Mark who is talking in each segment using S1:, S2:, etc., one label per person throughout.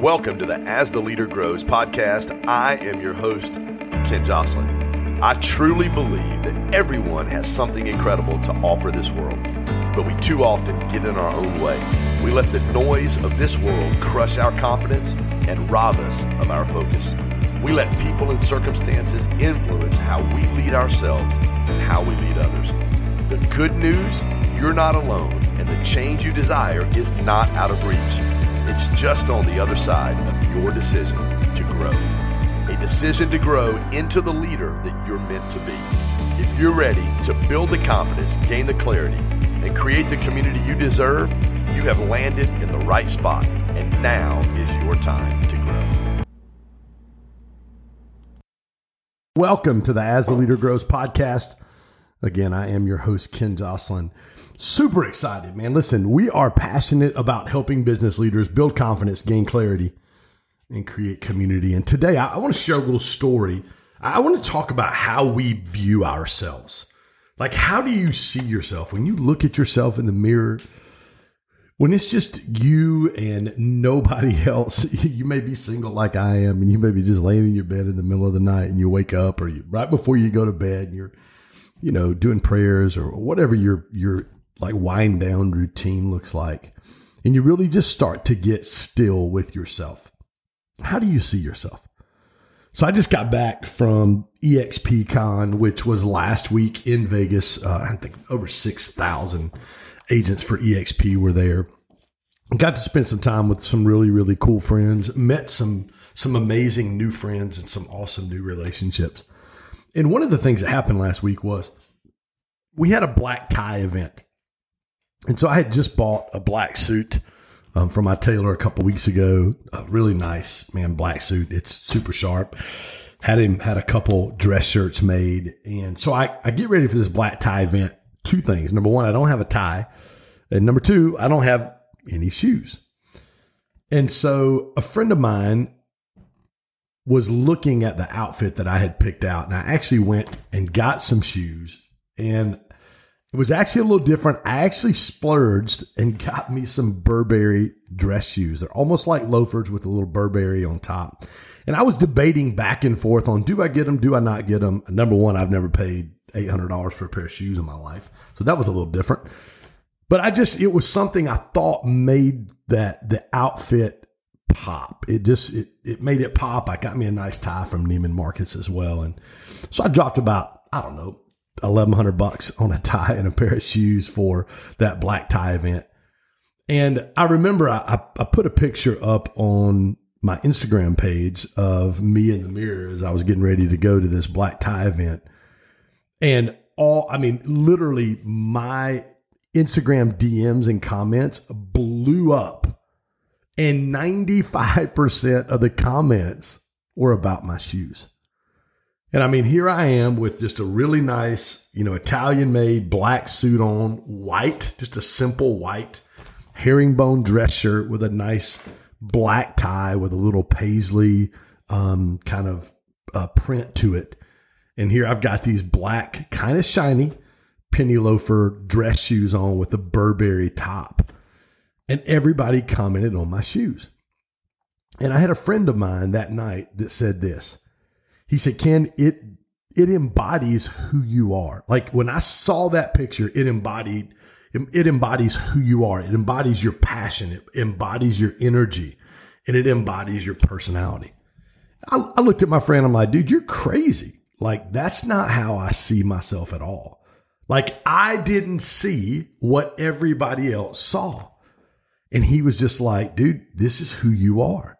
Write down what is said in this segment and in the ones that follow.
S1: Welcome to the As the Leader Grows podcast. I am your host, Ken Joslin. I truly believe that everyone has something incredible to offer this world, but we too often get in our own way. We let the noise of this world crush our confidence and rob us of our focus. We let people and circumstances influence how we lead ourselves and how we lead others. The good news, you're not alone, and the change you desire is not out of reach. It's just on the other side of your decision to grow. A decision to grow into the leader that you're meant to be. If you're ready to build the confidence, gain the clarity, and create the community you deserve, you have landed in the right spot, and now is your time to grow.
S2: Welcome to the As the Leader Grows podcast. Again, I am your host, Ken Joslin. Super excited, man. Listen, we are passionate about helping business leaders build confidence, gain clarity, and create community. And today I, want to share a little story. I want to talk about how we view ourselves. Like, how do you see yourself when you look at yourself in the mirror? When it's just you and nobody else, you may be single like I am, and you may be just laying in your bed in the middle of the night and you wake up or you, right before you go to bed and you're, you know, doing prayers or whatever your, your like wind down routine looks like. And you really just start to get still with yourself. How do you see yourself? So I just got back from EXPCon, which was last week in Vegas. Uh, I think over 6,000 agents for EXP were there. Got to spend some time with some really, really cool friends, met some, some amazing new friends and some awesome new relationships. And one of the things that happened last week was we had a black tie event. And so I had just bought a black suit um, from my tailor a couple weeks ago. A really nice, man, black suit. It's super sharp. Had him had a couple dress shirts made, and so I, I get ready for this black tie event. Two things. Number one, I don't have a tie, and number two, I don't have any shoes. And so a friend of mine was looking at the outfit that I had picked out, and I actually went and got some shoes. And it was actually a little different. I actually splurged and got me some Burberry dress shoes. They're almost like loafers with a little Burberry on top. And I was debating back and forth on do I get them? Do I not get them? Number one, I've never paid $800 for a pair of shoes in my life. So that was a little different. But I just, it was something I thought made that the outfit pop. It just, it, it made it pop. I got me a nice tie from Neiman Marcus as well. And so I dropped about, I don't know, eleven hundred bucks on a tie and a pair of shoes for that black tie event. And I remember I, I put a picture up on my Instagram page of me in the mirror as I was getting ready to go to this black tie event. And all, I mean, literally my Instagram DMs and comments blew up. And 95% of the comments were about my shoes. And I mean, here I am with just a really nice, you know, Italian made black suit on, white, just a simple white herringbone dress shirt with a nice black tie with a little paisley um, kind of uh, print to it. And here I've got these black, kind of shiny penny loafer dress shoes on with a Burberry top. And everybody commented on my shoes. And I had a friend of mine that night that said this. He said, Ken, it it embodies who you are. Like when I saw that picture, it embodied it embodies who you are. It embodies your passion. It embodies your energy, and it embodies your personality. I, I looked at my friend. I'm like, dude, you're crazy. Like that's not how I see myself at all. Like I didn't see what everybody else saw. And he was just like, dude, this is who you are.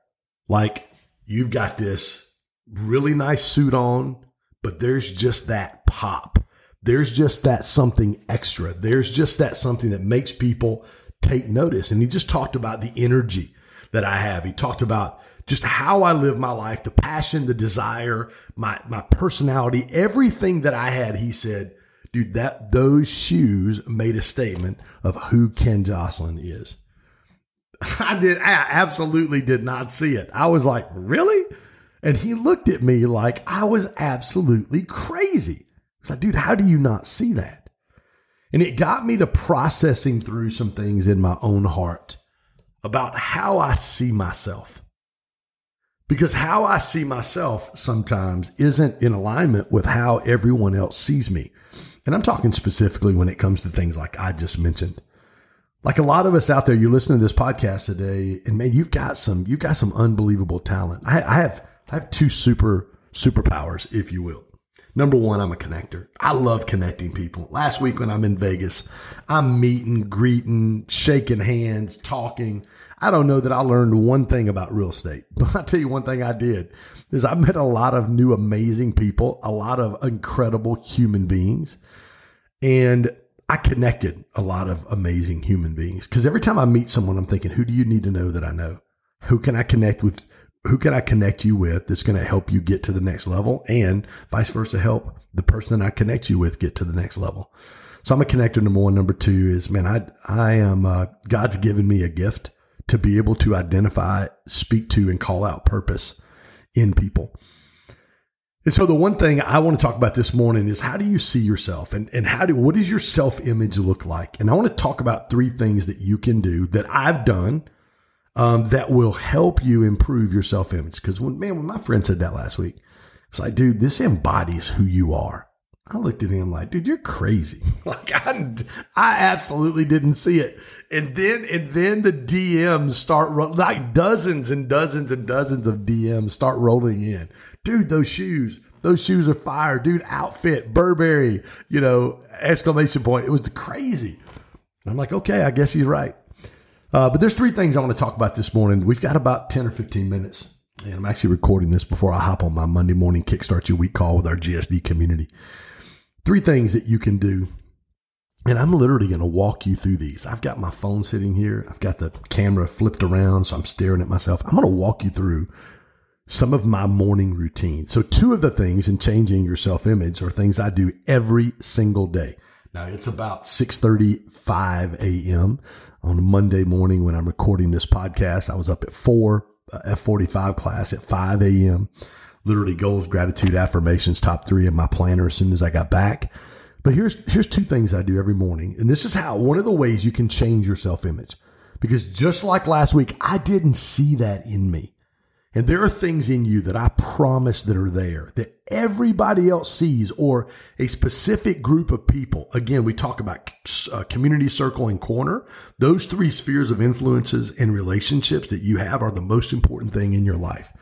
S2: Like you've got this really nice suit on, but there's just that pop. There's just that something extra. There's just that something that makes people take notice. And he just talked about the energy that I have. He talked about just how I live my life, the passion, the desire, my, my personality, everything that I had. He said, dude, that those shoes made a statement of who Ken Joslin is. I did. I absolutely did not see it. I was like, really? And he looked at me like I was absolutely crazy. He's like, dude, how do you not see that? And it got me to processing through some things in my own heart about how I see myself. because how I see myself sometimes isn't in alignment with how everyone else sees me. And I'm talking specifically when it comes to things like I just mentioned. Like a lot of us out there, you're listening to this podcast today, and man, you've got some, you've got some unbelievable talent. I, I have, I have two super superpowers, if you will. Number one, I'm a connector. I love connecting people. Last week when I'm in Vegas, I'm meeting, greeting, shaking hands, talking. I don't know that I learned one thing about real estate, but I'll tell you one thing I did is I met a lot of new amazing people, a lot of incredible human beings. And I connected a lot of amazing human beings because every time I meet someone, I'm thinking, who do you need to know that I know? Who can I connect with? Who can I connect you with that's going to help you get to the next level and vice versa, help the person that I connect you with get to the next level. So I'm a connector. Number one. Number two is, man, I, I am, uh, God's given me a gift to be able to identify, speak to, and call out purpose in people. And so the one thing I want to talk about this morning is how do you see yourself and, and how do, what does your self image look like? And I want to talk about three things that you can do that I've done um, that will help you improve your self image. Cause when, man, when my friend said that last week, it's like, dude, this embodies who you are. I looked at him like, dude, you're crazy. Like I, I absolutely didn't see it. And then, and then the DMs start like dozens and dozens and dozens of DMs start rolling in. Dude, those shoes, those shoes are fire. Dude, outfit, Burberry, you know, exclamation point. It was crazy. I'm like, okay, I guess he's right. Uh, but there's three things I want to talk about this morning. We've got about 10 or 15 minutes. And I'm actually recording this before I hop on my Monday morning Kickstart Your Week call with our GSD community three things that you can do. And I'm literally going to walk you through these. I've got my phone sitting here. I've got the camera flipped around. So I'm staring at myself. I'm going to walk you through some of my morning routine. So two of the things in changing your self image are things I do every single day. Now it's about 6:35 a.m. on a Monday morning when I'm recording this podcast. I was up at 4 uh, F45 class at 5 a.m literally goals, gratitude, affirmations, top three in my planner as soon as I got back. But here's here's two things I do every morning. And this is how one of the ways you can change your self-image. Because just like last week, I didn't see that in me. And there are things in you that I promise that are there that everybody else sees or a specific group of people. Again, we talk about uh, community circle and corner. Those three spheres of influences and relationships that you have are the most important thing in your life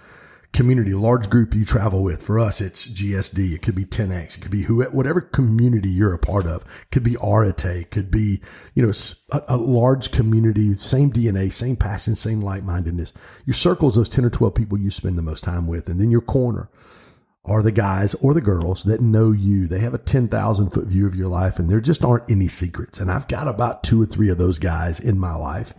S2: community, large group you travel with. For us, it's GSD. It could be 10X. It could be who, whatever community you're a part of. It could be Arete. Could be, you know, a, a, large community, same DNA, same passion, same like mindedness. Your circle is those 10 or 12 people you spend the most time with. And then your corner are the guys or the girls that know you. They have a 10,000 foot view of your life and there just aren't any secrets. And I've got about two or three of those guys in my life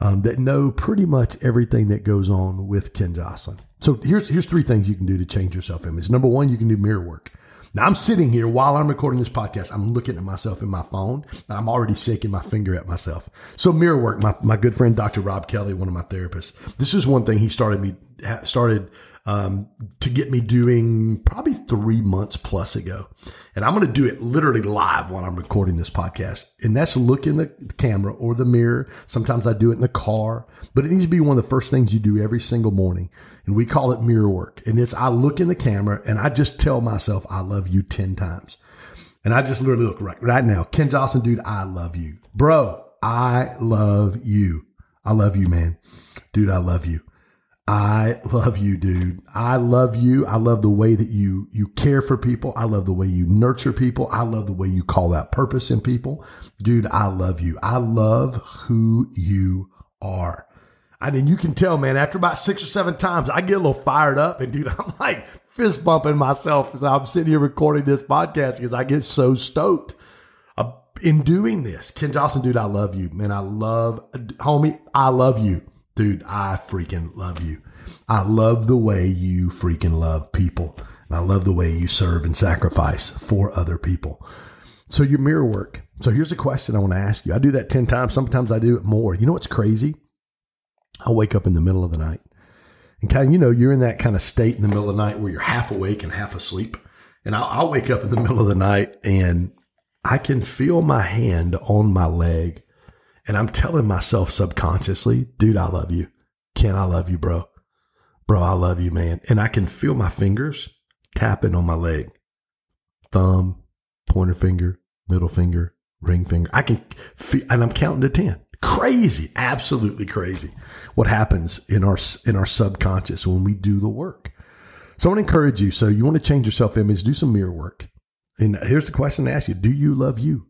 S2: um, that know pretty much everything that goes on with Ken Joslin. So here's here's three things you can do to change your self image. Number one, you can do mirror work. Now I'm sitting here while I'm recording this podcast. I'm looking at myself in my phone and I'm already shaking my finger at myself. So mirror work, my, my good friend, Dr. Rob Kelly, one of my therapists. This is one thing he started me, started um, to get me doing probably three months plus ago. And I'm going to do it literally live while I'm recording this podcast. And that's look in the camera or the mirror. Sometimes I do it in the car, but it needs to be one of the first things you do every single morning. And we call it mirror work. And it's I look in the camera and I just tell myself, I love you 10 times. And I just literally look right, right now. Ken Joslin, dude, I love you. Bro, I love you. I love you, man. Dude, I love you. I love you, dude. I love you. I love the way that you, you care for people. I love the way you nurture people. I love the way you call out purpose in people. Dude, I love you. I love who you are. I mean, you can tell, man, after about six or seven times, I get a little fired up and dude, I'm like fist bumping myself as I'm sitting here recording this podcast because I get so stoked in doing this. Ken Joslin, dude, I love you, man. I love, homie, I love you. Dude, I freaking love you. I love the way you freaking love people. And I love the way you serve and sacrifice for other people. So your mirror work. So here's a question I want to ask you. I do that 10 times. Sometimes I do it more. You know what's crazy? I wake up in the middle of the night and kind of, you know, you're in that kind of state in the middle of the night where you're half awake and half asleep. And I'll, I'll wake up in the middle of the night and I can feel my hand on my leg and I'm telling myself subconsciously, dude, I love you. Ken, I love you, bro. Bro, I love you, man. And I can feel my fingers tapping on my leg. Thumb, pointer finger, middle finger, ring finger. I can feel, and I'm counting to 10. Crazy, absolutely crazy. What happens in our in our subconscious when we do the work. So I want to encourage you. So you want to change your self image, do some mirror work. And here's the question to ask you: Do you love you?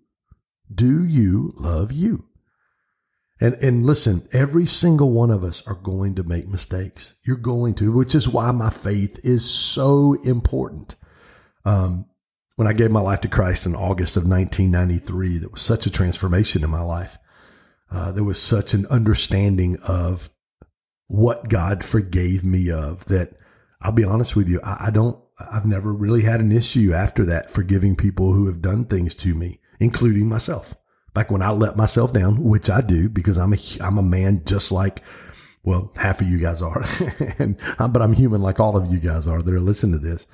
S2: Do you love you? And and listen, every single one of us are going to make mistakes. You're going to, which is why my faith is so important. Um, when I gave my life to Christ in August of 1993, there was such a transformation in my life. Uh, there was such an understanding of what God forgave me of that I'll be honest with you, I, I don't, I've never really had an issue after that forgiving people who have done things to me, including myself. Back when I let myself down, which I do because I'm a, I'm a man just like, well, half of you guys are, and, but I'm human like all of you guys are that are listening to this.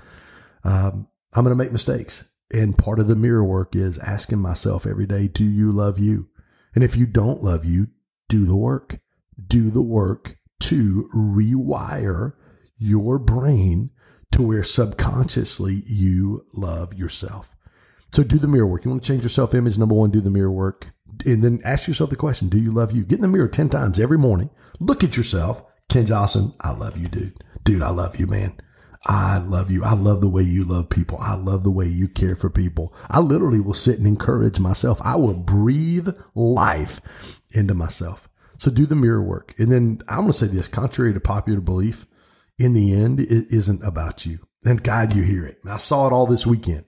S2: Um, I'm going to make mistakes. And part of the mirror work is asking myself every day, do you love you? And if you don't love you, do the work. Do the work to rewire your brain to where subconsciously you love yourself. So do the mirror work. You want to change your self image? Number one, do the mirror work. And then ask yourself the question Do you love you? Get in the mirror 10 times every morning. Look at yourself. Ken Joslin, I love you, dude. Dude, I love you, man. I love you. I love the way you love people. I love the way you care for people. I literally will sit and encourage myself. I will breathe life into myself. So do the mirror work. And then I'm going to say this contrary to popular belief, in the end, it isn't about you. And God, you hear it. I saw it all this weekend.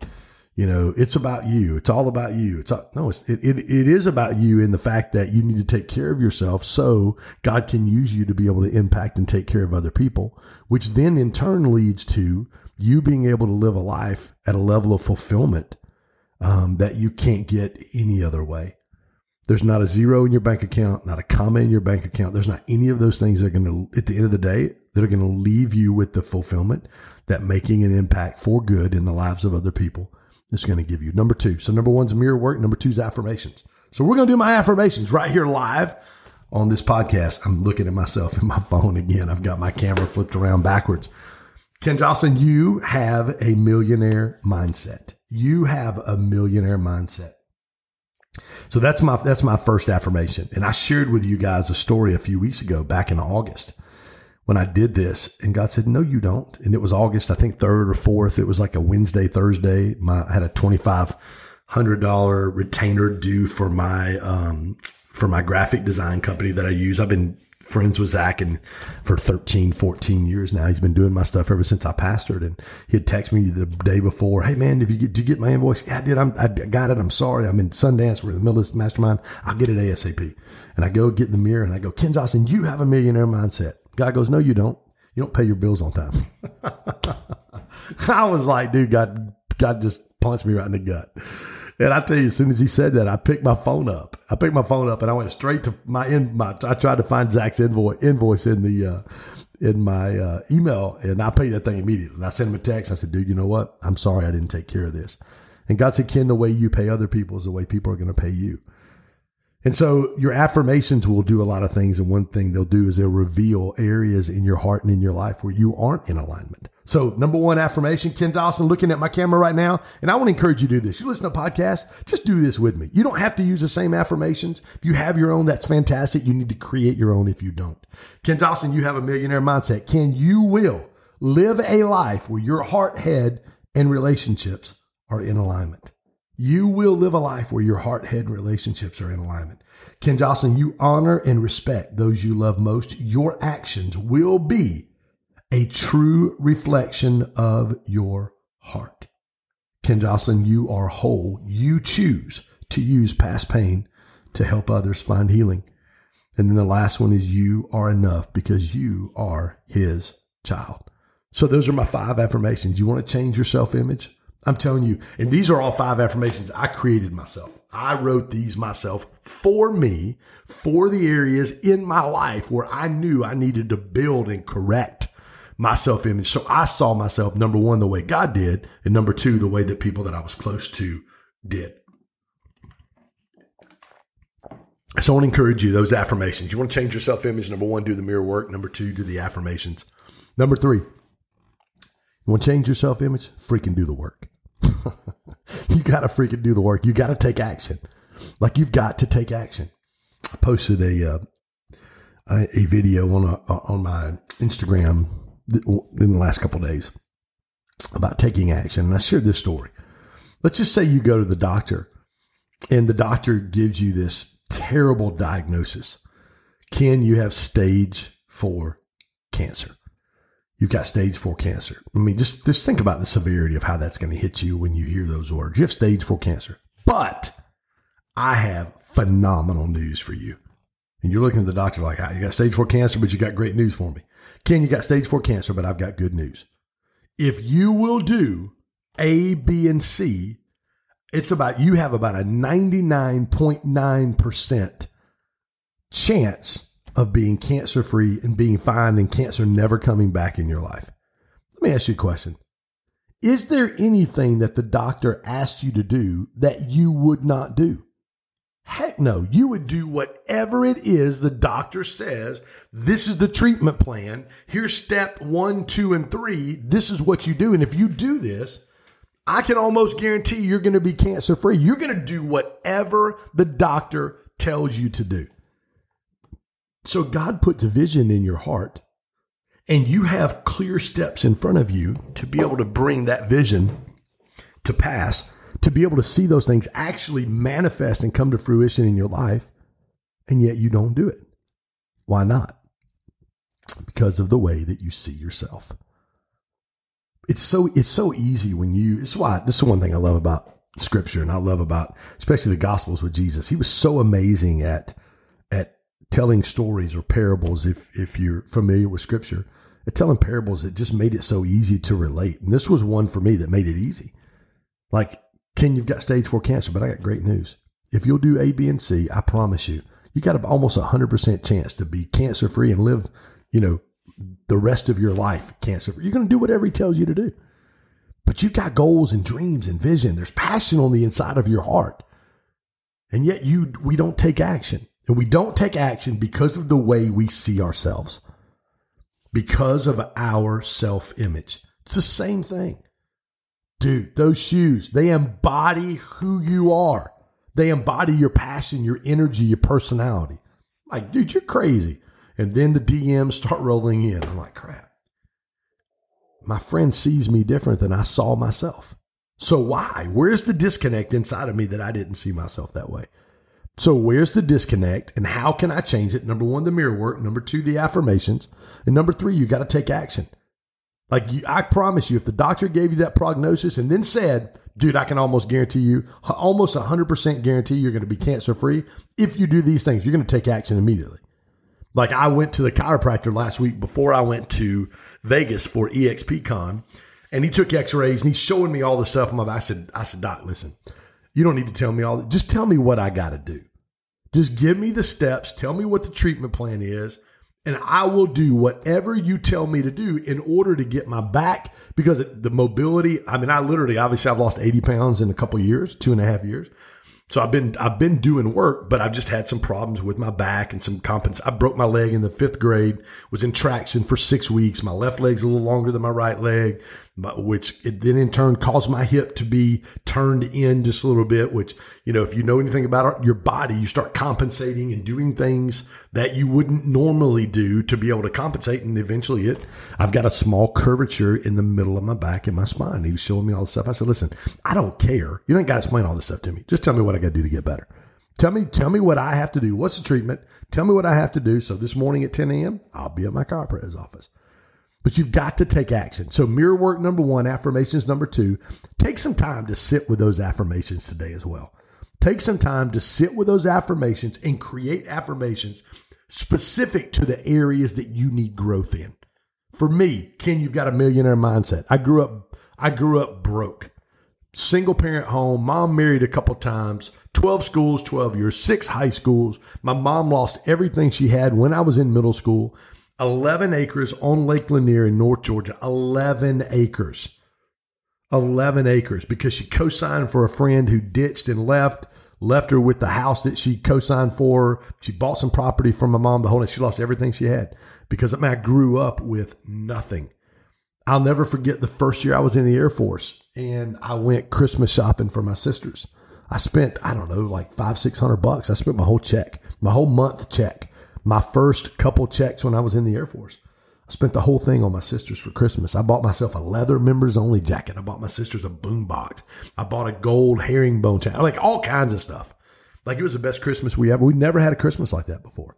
S2: You know, it's about you. It's all about you. It's all, no, it's, it, it, it is about you in the fact that you need to take care of yourself so God can use you to be able to impact and take care of other people, which then in turn leads to you being able to live a life at a level of fulfillment um, that you can't get any other way. There's not a zero in your bank account, not a comma in your bank account. There's not any of those things that are going to, at the end of the day, that are going to leave you with the fulfillment that making an impact for good in the lives of other people is going to give you. Number two. So number one's mirror work. Number two is affirmations. So we're going to do my affirmations right here live on this podcast. I'm looking at myself in my phone again. I've got my camera flipped around backwards. Ken Joslin, you have a millionaire mindset. You have a millionaire mindset. So that's my that's my first affirmation. And I shared with you guys a story a few weeks ago back in August when I did this. And God said, No, you don't. And it was August, I think third or fourth. It was like a Wednesday, Thursday. My I had a twenty five hundred dollar retainer due for my um for my graphic design company that I use. I've been friends with Zach and for 13, 14 years now. He's been doing my stuff ever since I pastored. And he had texted me the day before, Hey man, did you get, did you get my invoice? Yeah, I did. I'm, I got it. I'm sorry. I'm in Sundance. We're in the middle of this mastermind. I'll get it ASAP. And I go get in the mirror and I go, Ken Joslin, you have a millionaire mindset. Guy goes, no, you don't. You don't pay your bills on time. I was like, dude, God, God just punched me right in the gut. And I tell you, as soon as he said that, I picked my phone up. I picked my phone up and I went straight to my in my. I tried to find Zach's invoice invoice in the uh, in my uh, email, and I paid that thing immediately. And I sent him a text. I said, "Dude, you know what? I'm sorry I didn't take care of this." And God said, "Ken, the way you pay other people is the way people are going to pay you." And so your affirmations will do a lot of things. And one thing they'll do is they'll reveal areas in your heart and in your life where you aren't in alignment. So number one affirmation, Ken Joslin looking at my camera right now. And I want to encourage you to do this. You listen to podcasts, just do this with me. You don't have to use the same affirmations. If you have your own, that's fantastic. You need to create your own if you don't. Ken Joslin, you have a millionaire mindset. Ken, you will live a life where your heart, head, and relationships are in alignment. You will live a life where your heart, head, and relationships are in alignment. Ken Joslin, you honor and respect those you love most. Your actions will be a true reflection of your heart. Ken Joslin, you are whole. You choose to use past pain to help others find healing. And then the last one is you are enough because you are his child. So those are my five affirmations. You want to change your self image? I'm telling you, and these are all five affirmations I created myself. I wrote these myself for me, for the areas in my life where I knew I needed to build and correct my self image. So I saw myself, number one, the way God did, and number two, the way that people that I was close to did. So I want to encourage you those affirmations. You want to change your self image. Number one, do the mirror work. Number two, do the affirmations. Number three, you want to change your self image? Freaking do the work. you got to freaking do the work. You got to take action. Like you've got to take action. I posted a uh, a, video on a, on my Instagram in the last couple days about taking action, and I shared this story. Let's just say you go to the doctor, and the doctor gives you this terrible diagnosis. Ken, you have stage four cancer. You've got stage four cancer. I mean, just, just think about the severity of how that's going to hit you when you hear those words. You have stage four cancer. But I have phenomenal news for you. And you're looking at the doctor like, ah, you got stage four cancer, but you got great news for me. Ken, you got stage four cancer, but I've got good news. If you will do A, B, and C, it's about, you have about a 99.9% chance of being cancer free and being fine and cancer never coming back in your life. Let me ask you a question. Is there anything that the doctor asked you to do that you would not do? Heck no. You would do whatever it is the doctor says. This is the treatment plan. Here's step one, two, and three. This is what you do. And if you do this, I can almost guarantee you're going to be cancer free. You're going to do whatever the doctor tells you to do. So God puts a vision in your heart and you have clear steps in front of you to be able to bring that vision to pass to be able to see those things actually manifest and come to fruition in your life, and yet you don't do it. Why not? Because of the way that you see yourself. It's so it's so easy when you. It's why this is one thing I love about Scripture, and I love about especially the Gospels with Jesus. He was so amazing at telling stories or parables. If if you're familiar with Scripture, telling parables, it just made it so easy to relate. And this was one for me that made it easy. Like Ken, you've got stage four cancer, but I got great news. If you'll do A, B, and C, I promise you, you got almost a hundred percent chance to be cancer free and live, you know, the rest of your life cancer free. You're going to do whatever he tells you to do. But you've got goals and dreams and vision. There's passion on the inside of your heart. And yet you we don't take action. And we don't take action because of the way we see ourselves. Because of our self-image. It's the same thing. Dude, those shoes, they embody who you are. They embody your passion, your energy, your personality. Like, dude, you're crazy. And then the DMs start rolling in. I'm like, crap. My friend sees me different than I saw myself. So why? Where's the disconnect inside of me that I didn't see myself that way? So where's the disconnect and how can I change it? Number one, the mirror work. Number two, the affirmations. And number three, you got to take action. Like you, I promise you, if the doctor gave you that prognosis and then said, dude, I can almost guarantee you, almost 100% guarantee you're going to be cancer free. If you do these things, you're going to take action immediately. Like I went to the chiropractor last week before I went to Vegas for EXPCon and he took x-rays and he's showing me all the stuff. I said, I said, doc, listen, you don't need to tell me all, just tell me what I got to do. Just give me the steps. Tell me what the treatment plan is and I will do whatever you tell me to do in order to get my back because the mobility. I mean, I literally, obviously, I've lost 80 pounds in a couple years, two and a half years. So I've been I've been doing work, but I've just had some problems with my back and some compens. I broke my leg in the fifth grade. Was in traction for six weeks. My left leg's a little longer than my right leg which it then in turn caused my hip to be turned in just a little bit, which, you know, if you know anything about your body, you start compensating and doing things that you wouldn't normally do to be able to compensate. And eventually it, I've got a small curvature in the middle of my back and my spine. He was showing me all this stuff. I said, listen, I don't care. You don't got to explain all this stuff to me. Just tell me what I got to do to get better. Tell me, tell me what I have to do. What's the treatment? Tell me what I have to do. So this morning at 10 a.m., I'll be at my chiropractor's office but you've got to take action. So, mirror work number one, affirmations number two. Take some time to sit with those affirmations today as well. Take some time to sit with those affirmations and create affirmations specific to the areas that you need growth in. For me, Ken, you've got a millionaire mindset. I grew up, I grew up broke. Single parent home, mom married a couple times, 12 schools, 12 years, six high schools. My mom lost everything she had when I was in middle school. 11 acres on Lake Lanier in North Georgia. 11 acres. 11 acres because she co signed for a friend who ditched and left, left her with the house that she co-signed for. She bought some property from my mom. The whole night she lost everything she had because I, mean, I grew up with nothing. I'll never forget the first year I was in the Air Force and I went Christmas shopping for my sisters. I spent, I don't know, like five, six hundred bucks. I spent my whole check, my whole month check, my first couple checks when I was in the Air Force. I spent the whole thing on my sisters for Christmas. I bought myself a leather members only jacket. I bought my sisters a boom box. I bought a gold herringbone jacket, like all kinds of stuff. Like it was the best Christmas we ever. We never had a Christmas like that before.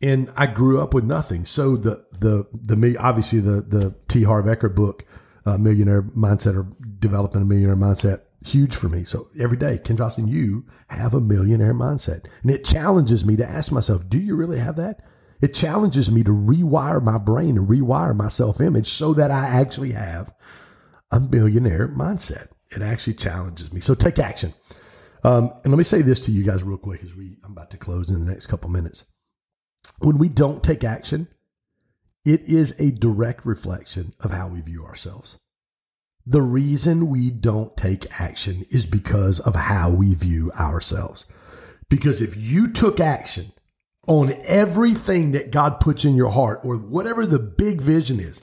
S2: And I grew up with nothing. So the the the me obviously the the T Harv Eker book, uh, Millionaire Mindset or Developing a Millionaire Mindset, huge for me. So every day, Ken Joslin, you have a millionaire mindset, and it challenges me to ask myself, do you really have that? It challenges me to rewire my brain and rewire my self image so that I actually have a millionaire mindset. It actually challenges me. So take action. Um, and let me say this to you guys real quick as we I'm about to close in the next couple minutes. When we don't take action, it is a direct reflection of how we view ourselves. The reason we don't take action is because of how we view ourselves. Because if you took action on everything that God puts in your heart or whatever the big vision is.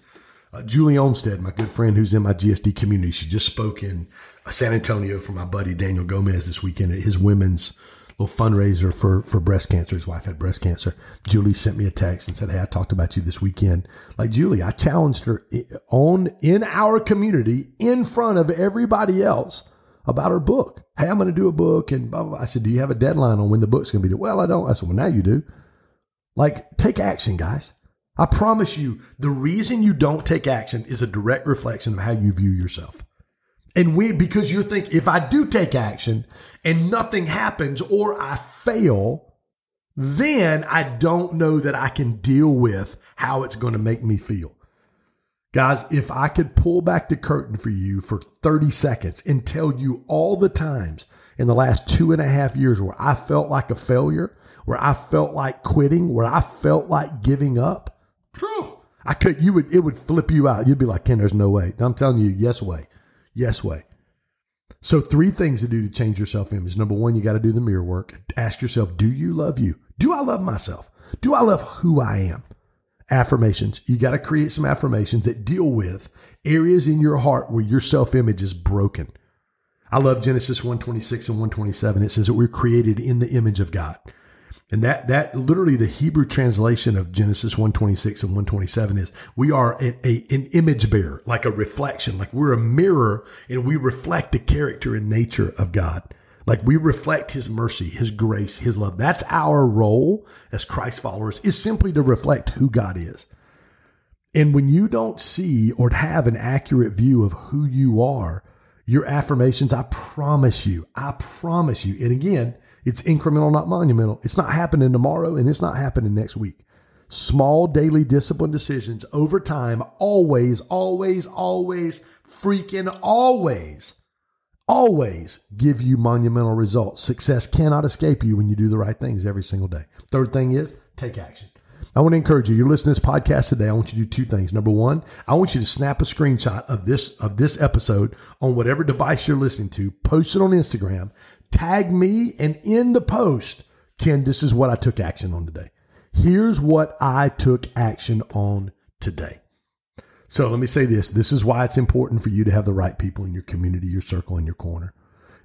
S2: Uh, Julie Olmstead, my good friend who's in my GSD community, she just spoke in San Antonio for my buddy Daniel Gomez this weekend at his women's little fundraiser for, for breast cancer. His wife had breast cancer. Julie sent me a text and said, Hey, I talked about you this weekend. Like Julie, I challenged her on in our community in front of everybody else about her book. Hey, I'm going to do a book and blah, blah, blah. I said, do you have a deadline on when the book's going to be due? Well, I don't. I said, well, now you do. Like, take action, guys. I promise you, the reason you don't take action is a direct reflection of how you view yourself. And we, because you think if I do take action and nothing happens or I fail, then I don't know that I can deal with how it's going to make me feel. Guys, if I could pull back the curtain for you for 30 seconds and tell you all the times in the last two and a half years where I felt like a failure, where I felt like quitting, where I felt like giving up, true. I could, you would, it would flip you out. You'd be like, Ken, there's no way. I'm telling you, yes way. Yes way. So three things to do to change your self image. Number one, you got to do the mirror work. Ask yourself, do you love you? Do I love myself? Do I love who I am? affirmations. You got to create some affirmations that deal with areas in your heart where your self image is broken. I love Genesis 126 and 127. It says that we're created in the image of God. And that, that literally the Hebrew translation of Genesis 126 and 127 is we are a, a, an image bearer, like a reflection, like we're a mirror and we reflect the character and nature of God. Like we reflect his mercy, his grace, his love. That's our role as Christ followers is simply to reflect who God is. And when you don't see or have an accurate view of who you are, your affirmations, I promise you, I promise you. And again, it's incremental, not monumental. It's not happening tomorrow and it's not happening next week. Small daily discipline decisions over time, always, always, always, freaking always always give you monumental results. Success cannot escape you when you do the right things every single day. Third thing is take action. I want to encourage you. You're listening to this podcast today. I want you to do two things. Number one, I want you to snap a screenshot of this of this episode on whatever device you're listening to. Post it on Instagram. Tag me, and in the post, Ken, this is what I took action on today. Here's what I took action on today. So let me say this. This is why it's important for you to have the right people in your community, your circle, in your corner.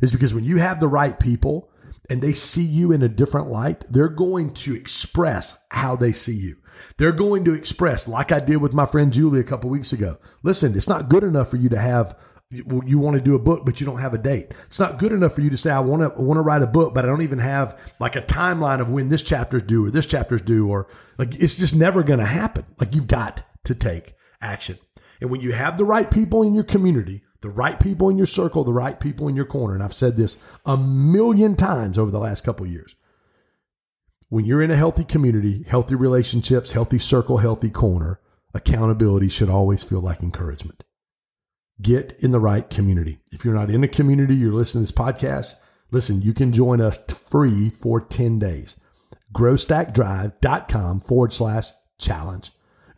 S2: Is because when you have the right people and they see you in a different light, they're going to express how they see you. They're going to express, like I did with my friend Julie a couple weeks ago. Listen, it's not good enough for you to have you want to do a book, but you don't have a date. It's not good enough for you to say, I want to want to write a book, but I don't even have like a timeline of when this chapter's due or this chapter's due, or like it's just never going to happen. Like you've got to take action. And when you have the right people in your community, the right people in your circle, the right people in your corner, and I've said this a million times over the last couple years. When you're in a healthy community, healthy relationships, healthy circle, healthy corner, accountability should always feel like encouragement. Get in the right community. If you're not in a community, you're listening to this podcast, listen, you can join us free for 10 days. growstackdrive.com forward slash challenge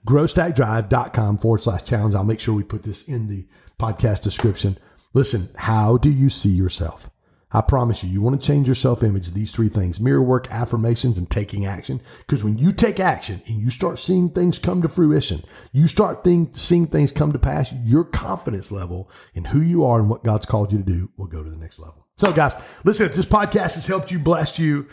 S2: growstackdrive.com forward slash challenge. I'll make sure we put this in the podcast description. Listen, how do you see yourself? I promise you, you want to change your self image, these three things mirror work, affirmations, and taking action. Because when you take action and you start seeing things come to fruition, you start think, seeing things come to pass, your confidence level in who you are and what God's called you to do will go to the next level. So, guys, listen, if this podcast has helped you, blessed you,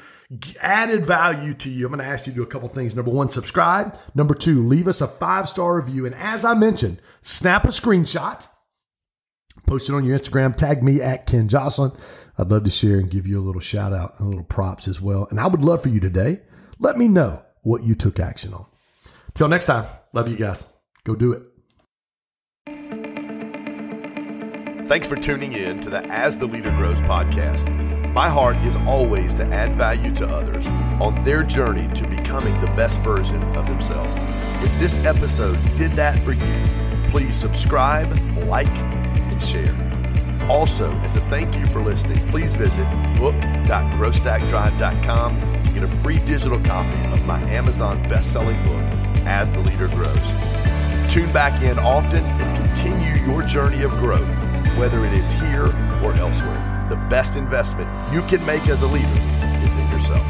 S2: added value to you, I'm going to ask you to do a couple things. Number one, subscribe. Number two, leave us a five star review. And as I mentioned, snap a screenshot, post it on your Instagram, tag me at Ken Joslin. I'd love to share and give you a little shout out and a little props as well. And I would love for you today, let me know what you took action on. Till next time, love you guys. Go do it.
S1: Thanks for tuning in to the As the Leader Grows podcast. My heart is always to add value to others on their journey to becoming the best version of themselves. If this episode did that for you, please subscribe, like, and share. Also, as a thank you for listening, please visit book.growstackdrive.com to get a free digital copy of my Amazon best-selling book, As the Leader Grows. Tune back in often and continue your journey of growth, whether it is here or elsewhere. The best investment you can make as a leader is in yourself.